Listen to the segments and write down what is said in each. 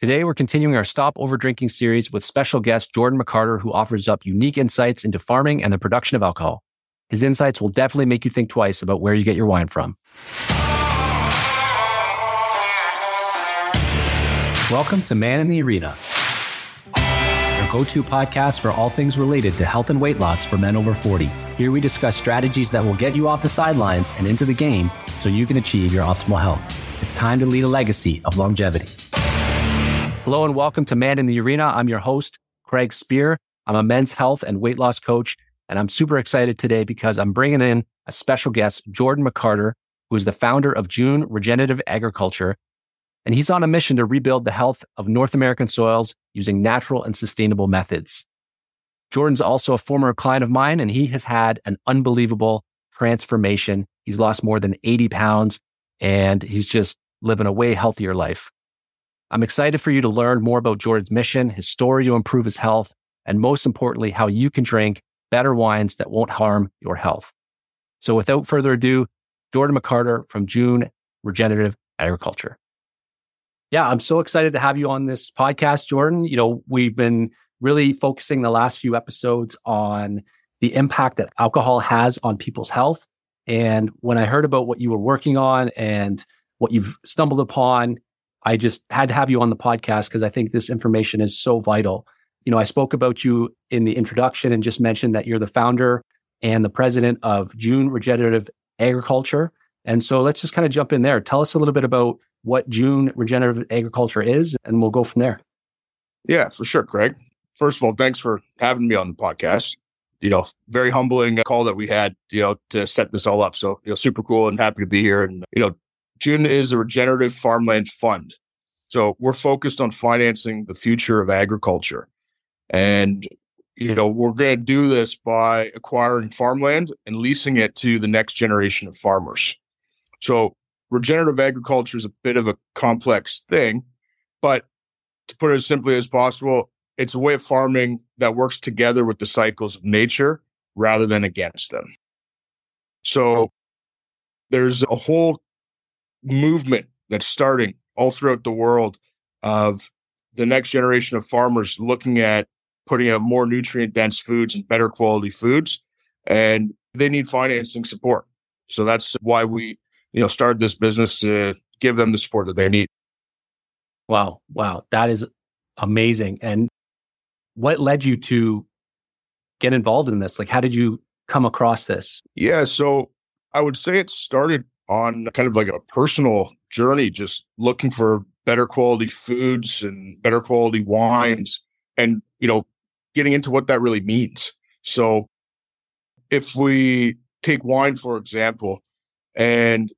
Today, we're continuing our Stop Over Drinking series with special guest Jordan McCarter, who offers up unique insights into farming and the production of alcohol. His insights will definitely make you think twice about where you get your wine from. Welcome to Man in the Arena, your go to podcast for all things related to health and weight loss for men over 40. Here we discuss strategies that will get you off the sidelines and into the game so you can achieve your optimal health. It's time to lead a legacy of longevity. Hello and welcome to Man in the Arena. I'm your host, Craig Spear. I'm a men's health and weight loss coach, and I'm super excited today because I'm bringing in a special guest, Jordan McCarter, who is the founder of June Regenerative Agriculture. And he's on a mission to rebuild the health of North American soils using natural and sustainable methods. Jordan's also a former client of mine, and he has had an unbelievable transformation. He's lost more than 80 pounds, and he's just living a way healthier life. I'm excited for you to learn more about Jordan's mission, his story to improve his health, and most importantly, how you can drink better wines that won't harm your health. So without further ado, Jordan McCarter from June Regenerative Agriculture. Yeah, I'm so excited to have you on this podcast, Jordan. You know, we've been really focusing the last few episodes on the impact that alcohol has on people's health. And when I heard about what you were working on and what you've stumbled upon, I just had to have you on the podcast because I think this information is so vital. You know, I spoke about you in the introduction and just mentioned that you're the founder and the president of June Regenerative Agriculture. And so let's just kind of jump in there. Tell us a little bit about what June Regenerative Agriculture is, and we'll go from there. Yeah, for sure, Craig. First of all, thanks for having me on the podcast. You know, very humbling call that we had, you know, to set this all up. So, you know, super cool and happy to be here. And, you know, June is a regenerative farmland fund. So we're focused on financing the future of agriculture. And, you know, we're going to do this by acquiring farmland and leasing it to the next generation of farmers. So regenerative agriculture is a bit of a complex thing, but to put it as simply as possible, it's a way of farming that works together with the cycles of nature rather than against them. So there's a whole movement that's starting all throughout the world of the next generation of farmers looking at putting out more nutrient dense foods and better quality foods and they need financing support. So that's why we you know started this business to give them the support that they need. Wow wow that is amazing. And what led you to get involved in this? Like how did you come across this? Yeah so i would say it started on kind of like a personal journey, just looking for better quality foods and better quality wines and, you know, getting into what that really means. So if we take wine, for example, and,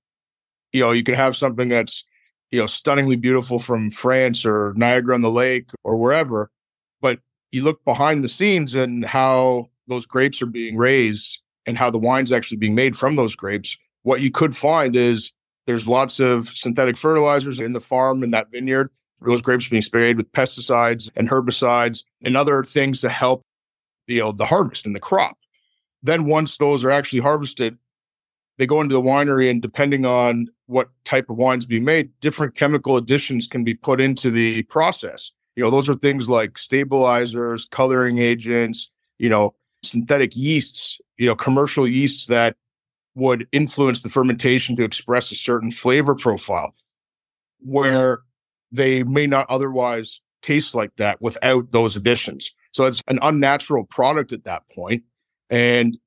you know, you can have something that's, you know, stunningly beautiful from France or Niagara on the Lake or wherever, but you look behind the scenes and how those grapes are being raised and how the wine's actually being made from those grapes what you could find is there's lots of synthetic fertilizers in the farm in that vineyard. Those grapes being sprayed with pesticides and herbicides and other things to help you know the harvest and the crop. Then once those are actually harvested, they go into the winery and depending on what type of wines being made, different chemical additions can be put into the process. You know, those are things like stabilizers, coloring agents, you know, synthetic yeasts, you know, commercial yeasts that would influence the fermentation to express a certain flavor profile where they may not otherwise taste like that without those additions. So it's an unnatural product at that point. And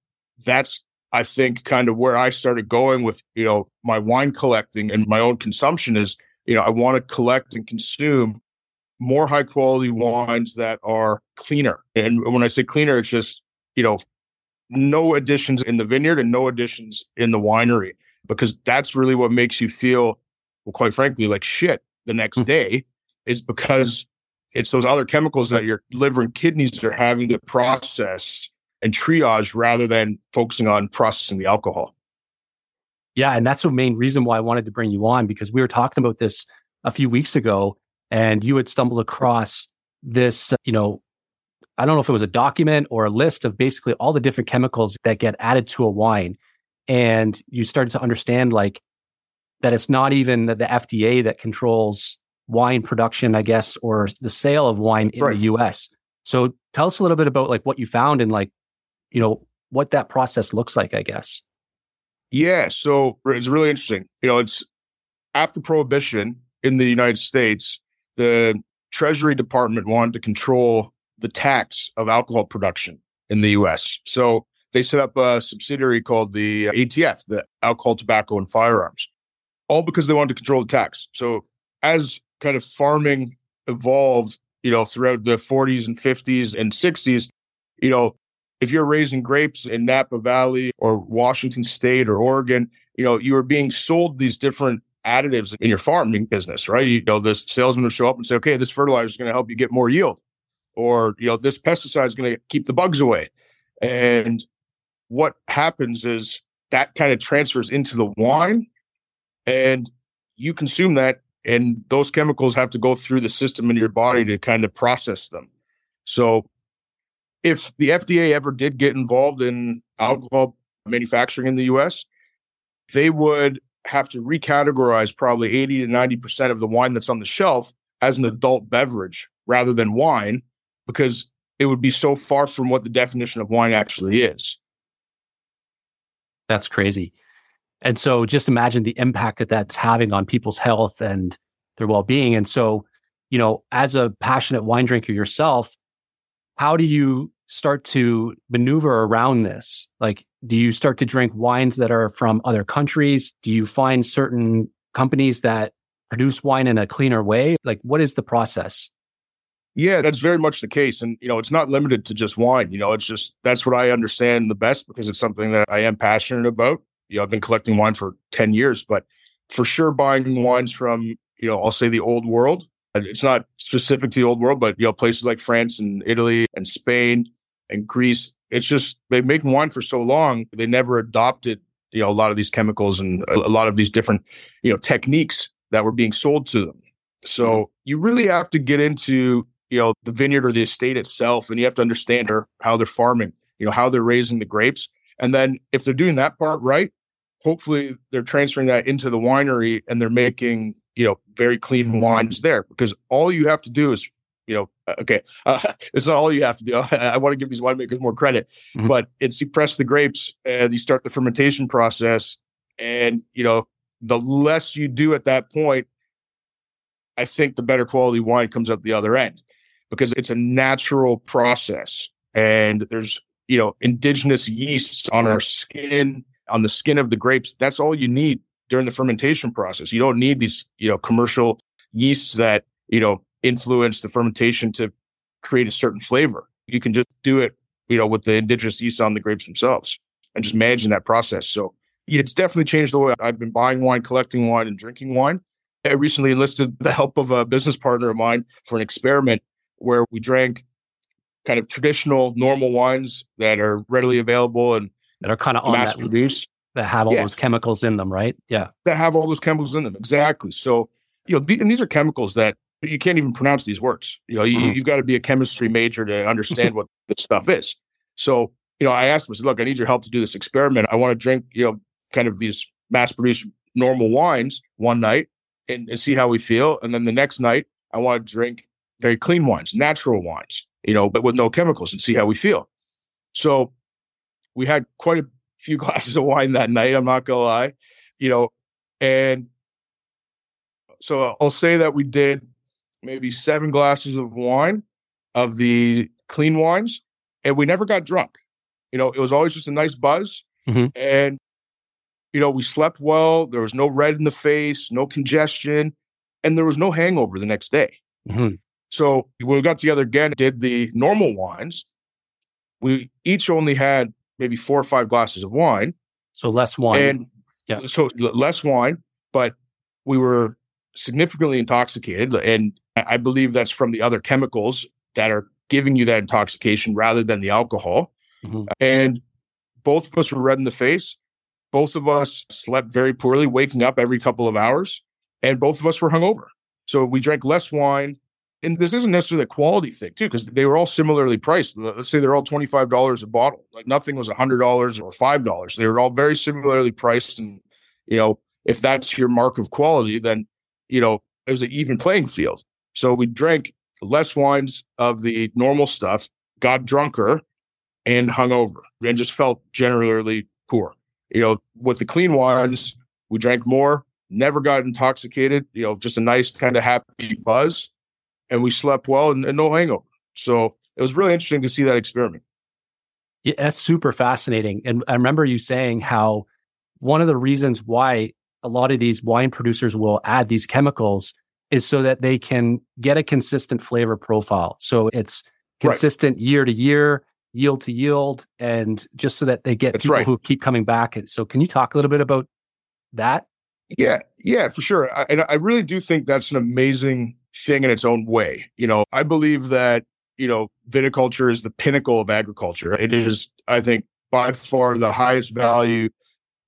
that's, I think, kind of where I started going with, you know, my wine collecting and my own consumption is, you know, I want to collect and consume more high quality wines that are cleaner. And when I say cleaner, it's just, you know, no additions in the vineyard and no additions in the winery because that's really what makes you feel well quite frankly like shit the next mm-hmm. day is because it's those other chemicals that your liver and kidneys are having to process and triage rather than focusing on processing the alcohol yeah and that's the main reason why i wanted to bring you on because we were talking about this a few weeks ago and you had stumbled across this you know I don't know if it was a document or a list of basically all the different chemicals that get added to a wine. And you started to understand like that it's not even the FDA that controls wine production, I guess, or the sale of wine in right. the US. So tell us a little bit about like what you found and like, you know, what that process looks like, I guess. Yeah. So it's really interesting. You know, it's after prohibition in the United States, the Treasury Department wanted to control the tax of alcohol production in the US. So they set up a subsidiary called the uh, ATF, the Alcohol, Tobacco, and Firearms, all because they wanted to control the tax. So as kind of farming evolved, you know, throughout the 40s and 50s and 60s, you know, if you're raising grapes in Napa Valley or Washington State or Oregon, you know, you are being sold these different additives in your farming business, right? You know, this salesman will show up and say, okay, this fertilizer is going to help you get more yield. Or, you know, this pesticide is going to keep the bugs away. And what happens is that kind of transfers into the wine and you consume that and those chemicals have to go through the system in your body to kind of process them. So if the FDA ever did get involved in alcohol manufacturing in the US, they would have to recategorize probably 80 to 90% of the wine that's on the shelf as an adult beverage rather than wine because it would be so far from what the definition of wine actually is. That's crazy. And so just imagine the impact that that's having on people's health and their well-being. And so, you know, as a passionate wine drinker yourself, how do you start to maneuver around this? Like, do you start to drink wines that are from other countries? Do you find certain companies that produce wine in a cleaner way? Like, what is the process? Yeah, that's very much the case. And, you know, it's not limited to just wine. You know, it's just that's what I understand the best because it's something that I am passionate about. You know, I've been collecting wine for 10 years, but for sure buying wines from, you know, I'll say the old world. It's not specific to the old world, but, you know, places like France and Italy and Spain and Greece, it's just they've making wine for so long, they never adopted, you know, a lot of these chemicals and a, lot of these different, you know, techniques that were being sold to them. So mm-hmm. you really have to get into you know the vineyard or the estate itself and you have to understand her, how they're farming you know how they're raising the grapes. And then if they're doing that part right hopefully they're transferring that into the winery and they're making you know very clean wines there because all you have to do is you know uh, okay uh, it's not all you have to do. I, I want to give these winemakers more credit mm-hmm. but it's you press the grapes and you start the fermentation process and you know the less you do at that point i think the better quality wine comes out the other end because it's a natural process. And there's you know indigenous yeasts on our skin on the skin of the grapes. That's all you need during the fermentation process. You don't need these you know commercial yeasts that you know influence the fermentation to create a certain flavor. You can just do it you know with the indigenous yeast on the grapes themselves and just managing that process. So it's definitely changed the way i've been buying wine collecting wine and drinking wine. I recently enlisted the help of a business partner of mine for an experiment where we drank kind of traditional normal wines that are readily available and that are kind of mass produced that have all yeah. those chemicals in them, right? Yeah, that have all those chemicals in them. Exactly. So you know, and these are chemicals that you can't even pronounce these words. You know, you, mm-hmm. got to be a chemistry major to understand what this stuff is. So you know, I asked him, I said, "Look, I need your help to do this experiment. I want to drink, you know, kind of these mass produced normal wines one night and, and see how we feel, and then the next night I want to drink very clean wines, natural wines, you know, but with no chemicals and see how we feel. So we had quite a few glasses of wine that night. I'm not going to lie, you know, and so I'll say that we did maybe seven glasses of wine of the clean wines and we never got drunk. You know, it was always just a nice buzz. Mm-hmm. And, you know, we slept well. There was no red in the face, no congestion, and there was no hangover the next day. Mm-hmm. So we got together again, did the normal wines. We each only had maybe four or five glasses of wine. So less wine. And yeah. so less wine, but we were significantly intoxicated. And I believe that's from the other chemicals that are giving you that intoxication rather than the alcohol. Mm-hmm. And both of us were red in the face. Both of us slept very poorly, waking up every couple of hours. And both of us were hungover. So we drank less wine and this isn't necessarily a quality thing too, because they were all similarly priced. Let's say they're all twenty five dollars a bottle. Like nothing was hundred dollars or five dollars. They were all very similarly priced, and you know if that's your mark of quality, then you know it was an even playing field. So we drank less wines of the normal stuff, got drunker, and hungover, and just felt generally poor. You know, with the clean wines, we drank more, never got intoxicated. You know, just a nice kind of happy buzz, and we slept well and, and no hangover. So it was really interesting to see that experiment. Yeah, that's super fascinating. And I remember you saying how one of the reasons why a lot of these wine producers will add these chemicals is so that they can get a consistent flavor profile. So it's consistent right. year to year, yield to yield, and just so that they get That's people right. who keep coming back. So can you talk a little bit about that? Yeah, yeah, for sure. I, and I really do think that's an amazing thing in its own way. You know, I believe that, you know, viticulture is the pinnacle of agriculture. It is, I think, by far the highest value,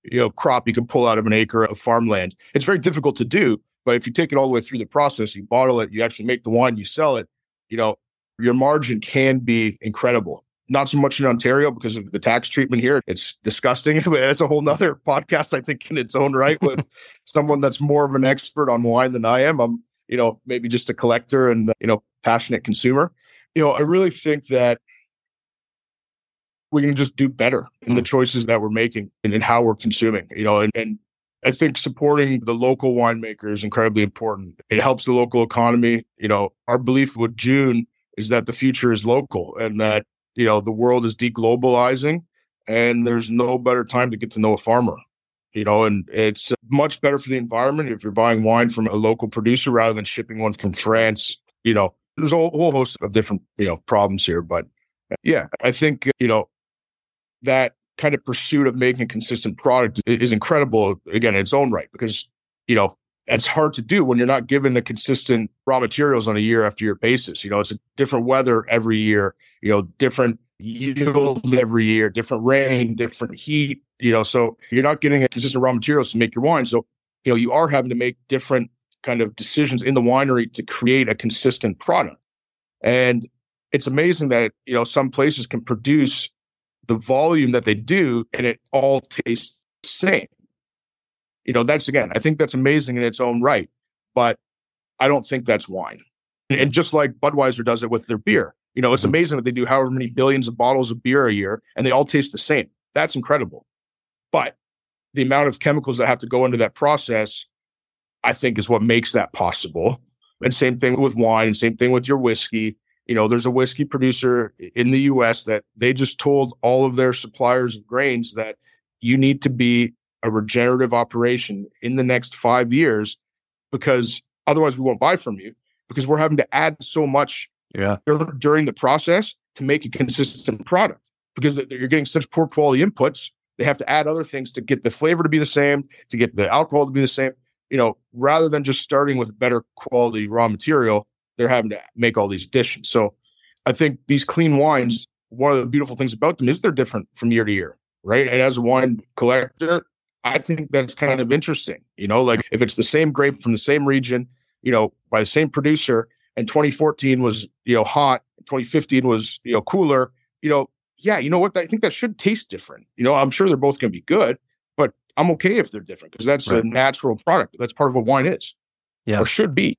you know, crop you can pull out of an acre of farmland. It's very difficult to do, but if you take it all the way through the process, you bottle it, you actually make the wine, you sell it, you know, your margin can be incredible. Not so much in Ontario because of the tax treatment here. It's disgusting. It's a whole nother podcast, I think, in its own right, with someone that's more of an expert on wine than I am. I'm, you know, maybe just a collector and, you know, passionate consumer. You know, I really think that we can just do better in the mm. choices that we're making and in how we're consuming, you know, and, and I think supporting the local winemaker is incredibly important. It helps the local economy. You know, our belief with June is that the future is local and that, you know, the world is deglobalizing and there's no better time to get to know a farmer. You know, and it's uh, much better for the environment if you're buying wine from a local producer rather than shipping one from France. You know, there's a whole host of different, you know, problems here. But yeah, I think, uh, you know, that kind of pursuit of making a consistent product is incredible again in its own right because you know it's hard to do when you're not given the consistent raw materials on a year after year basis you know it's a different weather every year you know different yield every year different rain different heat you know so you're not getting a consistent raw materials to make your wine so you know you are having to make different kind of decisions in the winery to create a consistent product and it's amazing that you know some places can produce the volume that they do and it all tastes the same. You know, that's again, I think that's amazing in its own right, but I don't think that's wine. And just like Budweiser does it with their beer, you know, it's mm-hmm. amazing that they do however many billions of bottles of beer a year and they all taste the same. That's incredible. But the amount of chemicals that have to go into that process, I think, is what makes that possible. And same thing with wine, same thing with your whiskey you know, there's a whiskey producer in the US that they just told all of their suppliers of grains that you need to be a regenerative operation in the next five years because otherwise we won't buy from you because we're having to add so much yeah. during the process to make a consistent product because you're getting such poor quality inputs. They have to add other things to get the flavor to be the same, to get the alcohol to be the same. You know, rather than just starting with better quality raw material, they're having to make all these additions. So I think these clean wines, one of the beautiful things about them is they're different from year to year, right? And as a wine collector, I think that's kind of interesting. You know, like if it's the same grape from the same region, you know, by the same producer, and 2014 was, you know, hot, 2015 was, you know, cooler, you know, yeah, you know what? I think that should taste different. You know, I'm sure they're both going to be good, but I'm okay if they're different because that's right. a natural product. That's part of what wine is, yeah, or should be.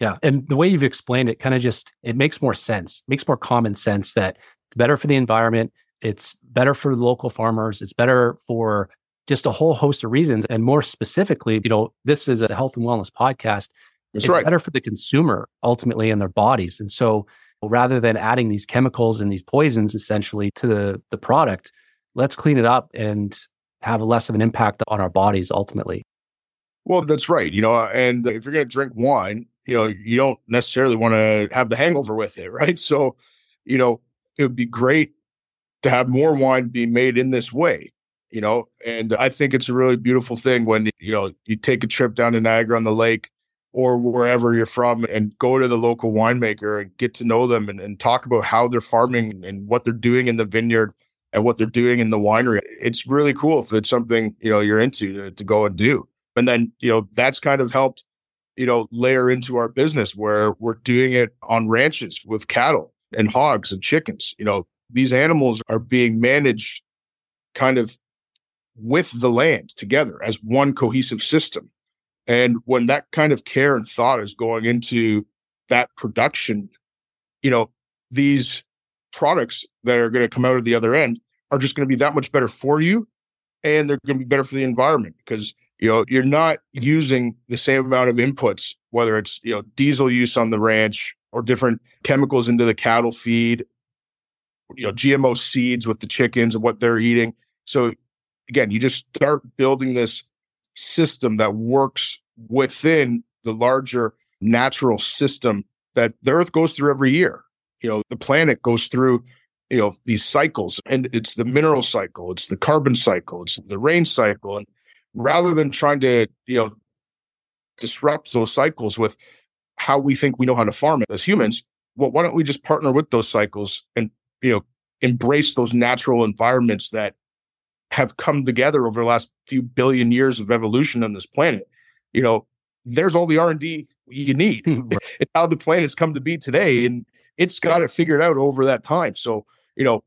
Yeah. And the way you've explained it kind of just it makes more sense, makes more common sense that it's better for the environment, it's better for local farmers, it's better for just a whole host of reasons. And more specifically, you know, this is a health and wellness podcast. That's it's right. better for the consumer ultimately in their bodies. And so rather than adding these chemicals and these poisons essentially to the, the product, let's clean it up and have less of an impact on our bodies ultimately. Well, that's right. You know, uh, and if you're going to drink wine, you know, you don't necessarily want to have the hangover with it, right? So, you know, it would be great to have more wine being made in this way, you know, and I think it's a really beautiful thing when, you know, you take a trip down to Niagara on the lake or wherever you're from and go to the local winemaker and get to know them and, and talk about how they're farming and what they're doing in the vineyard and what they're doing in the winery. It's really cool if it's something, you know, you're into to, to go and do. And then, you know, that's kind of helped you know, layer into our business where we're doing it on ranches with cattle and hogs and chickens. You know, these animals are being managed kind of with the land together as one cohesive system. And when that kind of care and thought is going into that production, you know, these products that are going to come out of the other end are just going to be that much better for you and they're going to be better for the environment because you know you're not using the same amount of inputs whether it's you know diesel use on the ranch or different chemicals into the cattle feed you know gmo seeds with the chickens and what they're eating. So again you just start building this system that works within the larger natural system that the earth goes through every year. You know the planet goes through you know these cycles and it's the mineral cycle it's the carbon cycle it's the rain cycle and rather than trying to you know disrupt those cycles with how we think we know how to farm it as humans well why don't we just partner with those cycles and you know embrace those natural environments that have come together over the last few billion years of evolution on this planet you know there's all the r&d you need it's how the planet's come to be today and it's got it figured out over that time so you know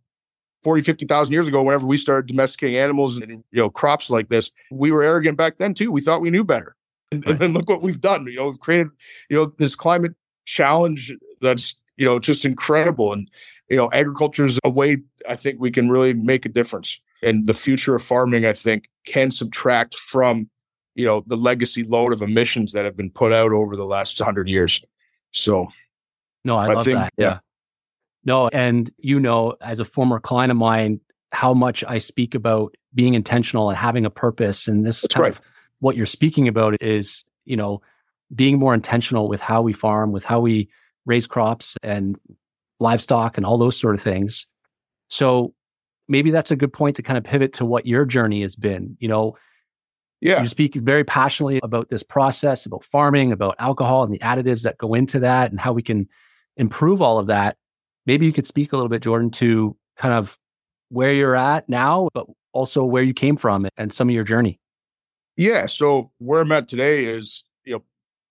40, 50,000 years ago, whenever we started domesticating animals and, you know, crops like this, we were arrogant back then too. We thought we knew better. And, right. and look what we've done. You know, we've created, you know, this climate challenge that's, you know, just incredible. And, you know, agriculture is a way I think we can really make a difference. And the future of farming, I think, can subtract from, you know, the legacy load of emissions that have been put out over the last hundred years. So, no, I, I love think, that. Yeah. No, and you know, as a former client of mine, how much I speak about being intentional and having a purpose. And this That's kind right. of what you're speaking about is, you know, being more intentional with how we farm, with how we raise crops and livestock and all those sort of things. So maybe that's a good point to kind of pivot to what your journey has been. You know, yeah. You speak very passionately about this process, about farming, about alcohol and the additives that go into that and how we can improve all of that maybe you could speak a little bit, Jordan, to kind of where you're at now, but also where you came from and some of your journey. Yeah. So where I'm at today is, you know,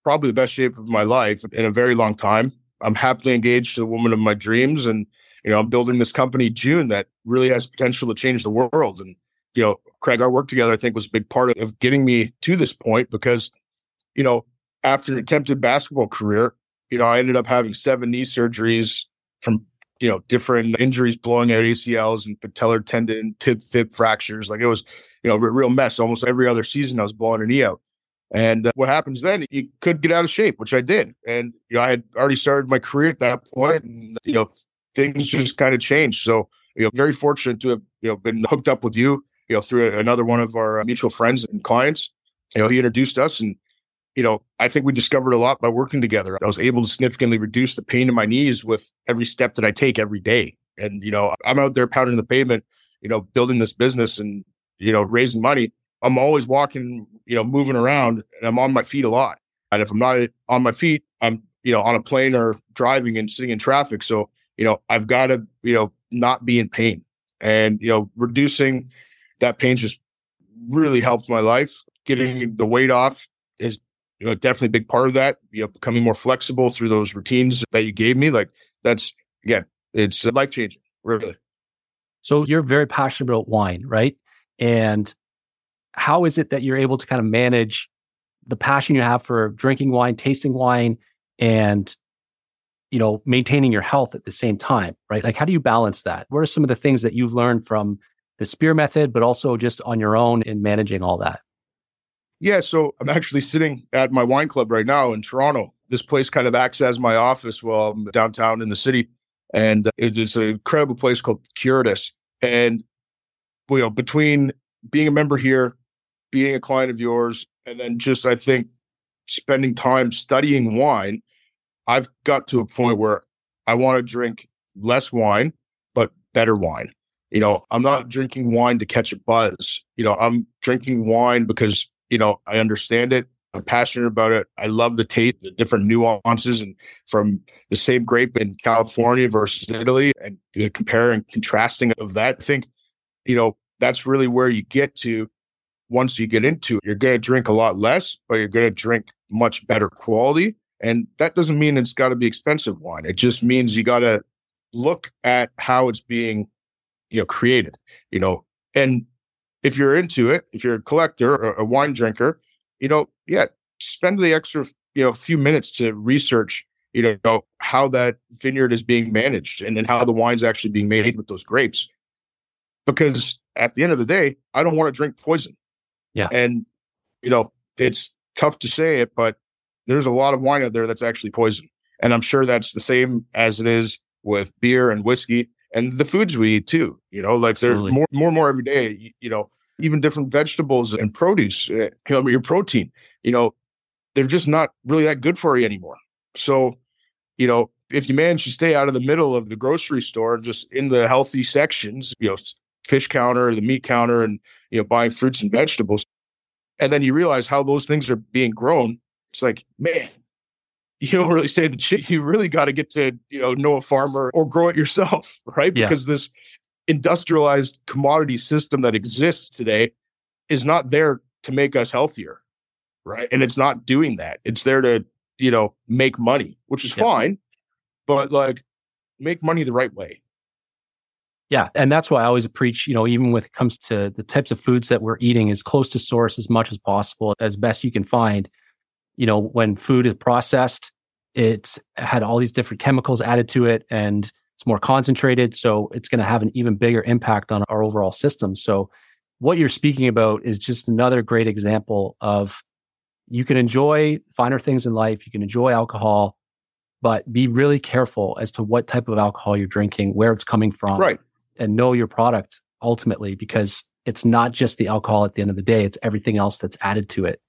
probably the best shape of my life in a very long time. I'm happily engaged to the woman of my dreams. And, you know, I'm building this company, June, that really has potential to change the world. And, you know, Craig, our work together, I think, was a big part of getting me to this point because, you know, after an attempted basketball career, you know, I ended up having seven knee surgeries from you know different injuries, blowing out ACLs and patellar tendon, tib fib fractures. Like it was you know a real mess. Almost every other season, I was blowing a knee out. And uh, what happens then? You could get out of shape, which I did. And you know, I had already started my career at that point, and you know, things just kind of changed. So you know, very fortunate to have you know been hooked up with you, you know, through another one of our uh, mutual friends and clients. You know, he introduced us, and you know, I think we discovered a lot by working together. I was able to significantly reduce the pain in my knees with every step that I take every day. And, you know, I'm out there pounding the pavement, you know, building this business and, you know, raising money. I'm always walking, you know, moving around and I'm on my feet a lot. And if I'm not on my feet, I'm, you know, on a plane or driving and sitting in traffic. So, you know, I've got to, you know, not be in pain. And, you know, reducing that pain just really helped my life. Getting mm-hmm. the weight off is you know, definitely a big part of that. You know, becoming more flexible through those routines that you gave me. Like that's again, it's life changing, really. So you're very passionate about wine, right? And how is it that you're able to kind of manage the passion you have for drinking wine, tasting wine, and you know, maintaining your health at the same time, right? Like, how do you balance that? What are some of the things that you've learned from the spear method, but also just on your own in managing all that? Yeah, so I'm actually sitting at my wine club right now in Toronto. This place kind of acts as my office while I'm downtown in the city. And it is an incredible place called Curatus. And you know, between being a member here, being a client of yours, and then just I think spending time studying wine, I've got to a point where I want to drink less wine, but better wine. You know, I'm not drinking wine to catch a buzz. You know, I'm drinking wine because you know, I understand it. I'm passionate about it. I love the taste, the different nuances, and from the same grape in California versus Italy, and the comparing contrasting of that. I think, you know, that's really where you get to once you get into it. You're going to drink a lot less, but you're going to drink much better quality. And that doesn't mean it's got to be expensive wine. It just means you got to look at how it's being, you know, created, you know, and if you're into it, if you're a collector or a wine drinker, you know, yeah, spend the extra, you know, few minutes to research, you know, how that vineyard is being managed and then how the wine's actually being made with those grapes. Because at the end of the day, I don't want to drink poison. Yeah. And, you know, it's tough to say it, but there's a lot of wine out there that's actually poison. And I'm sure that's the same as it is with beer and whiskey and the foods we eat too. You know, like Absolutely. there's more, more and more every day. You, you, know, even different vegetables and produce, uh, you know, your protein. You know, they're just not really that good for you anymore. So, you know, if you manage to stay out of the middle of the grocery store, just in the healthy sections, you know, fish counter, the meat counter, and you know, buying fruits and vegetables, and then you realize how those things are being grown. It's like, man, you don't really say the shit. You really got to get to, you know, know a farmer or grow it yourself, right? Yeah. Because this industrialized commodity system that exists today is not there to make us healthier, right? And it's not doing that. It's there to, you know, make money, which is yeah. fine, but like make money the right way. Yeah, and that's why I always preach, you know, even when it comes to the types of foods that we're eating as close to source as much as possible, as best you can find you know, when food is processed, it's had all these different chemicals added to it and it's more concentrated. So it's going to have an even bigger impact on our overall system. So what you're speaking about is just another great example of you can enjoy finer things in life, you can enjoy alcohol, but be really careful as to what type of alcohol you're drinking, where it's coming from, right. and know your product ultimately because it's not just the alcohol at the end of the day, it's everything else that's added to it.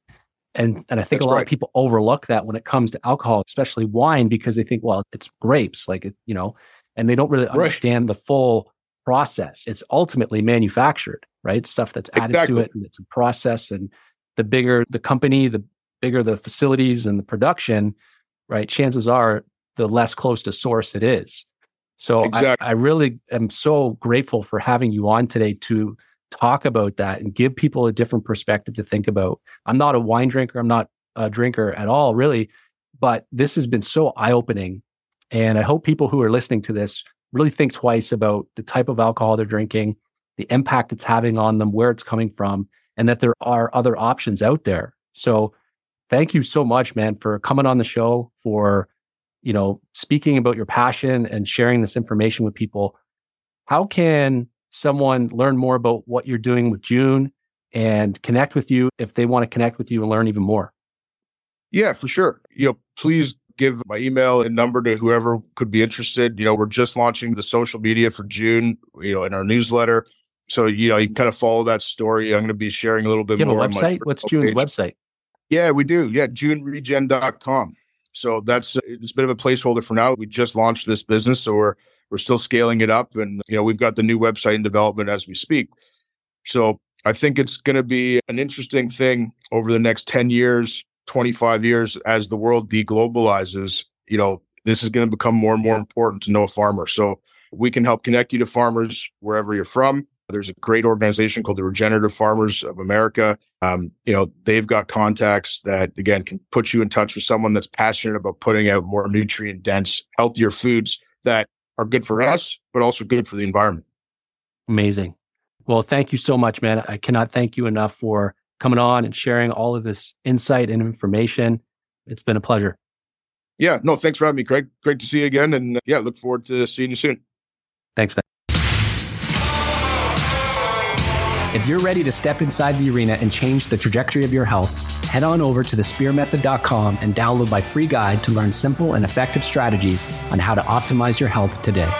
And and I think That's a lot right. of people overlook that when it comes to alcohol, especially wine, because they think, well, it's grapes, like it, you know, and they don't really understand right. the full process. It's ultimately manufactured, right? Stuff that's added exactly. to it and it's a process. And the bigger the company, the bigger the facilities and the production, right? Chances are the less close to source it is. So exactly. I, I really am so grateful for having you on today to talk about that and give people a different perspective to think about. I'm not a wine drinker, I'm not a drinker at all, really, but this has been so eye opening. And I hope people who are listening to this really think twice about the type of alcohol they're drinking, the impact it's having on them, where it's coming from, and that there are other options out there. So thank you so much, man, for coming on the show, for you know, speaking about your passion and sharing this information with people. How can someone learn more about what you're doing with June and connect with you if they want to connect with you and learn even more? Yeah, for sure. You know, mm-hmm. please give my email and number to whoever could be interested. You know, we're just launching the social media for June, you know, in our newsletter. So, you know, you can kind of follow that story. I'm going to be sharing a little bit more. a website? What's June's page. website? Yeah, we do. Yeah, juneregen.com. So that's it's a bit of a placeholder for now. We just launched this business, so we're we're still scaling it up, and you know we've got the new website in development as we speak. So I think it's going to be an interesting thing over the next ten years, twenty five years, as the world deglobalizes. You know, this is going to become more and more important to know a farmer. So we can help connect you to farmers wherever you're from. There's a great organization called the Regenerative Farmers of America. Um, you know, they've got contacts that again can put you in touch with someone that's passionate about putting out more nutrient dense, healthier foods that are good for us, but also good for the environment. Amazing. Well, thank you so much, man. I cannot thank you enough for coming on and sharing all of this insight and information. It's been a pleasure. Yeah, no, thanks for having me, Craig. Great to see you again. And uh, yeah, look forward to seeing you soon. Thanks, man. If you're ready to step inside the arena and change the trajectory of your health, head on over to thespearmethod.com and download my free guide to learn simple and effective strategies on how to optimize your health today.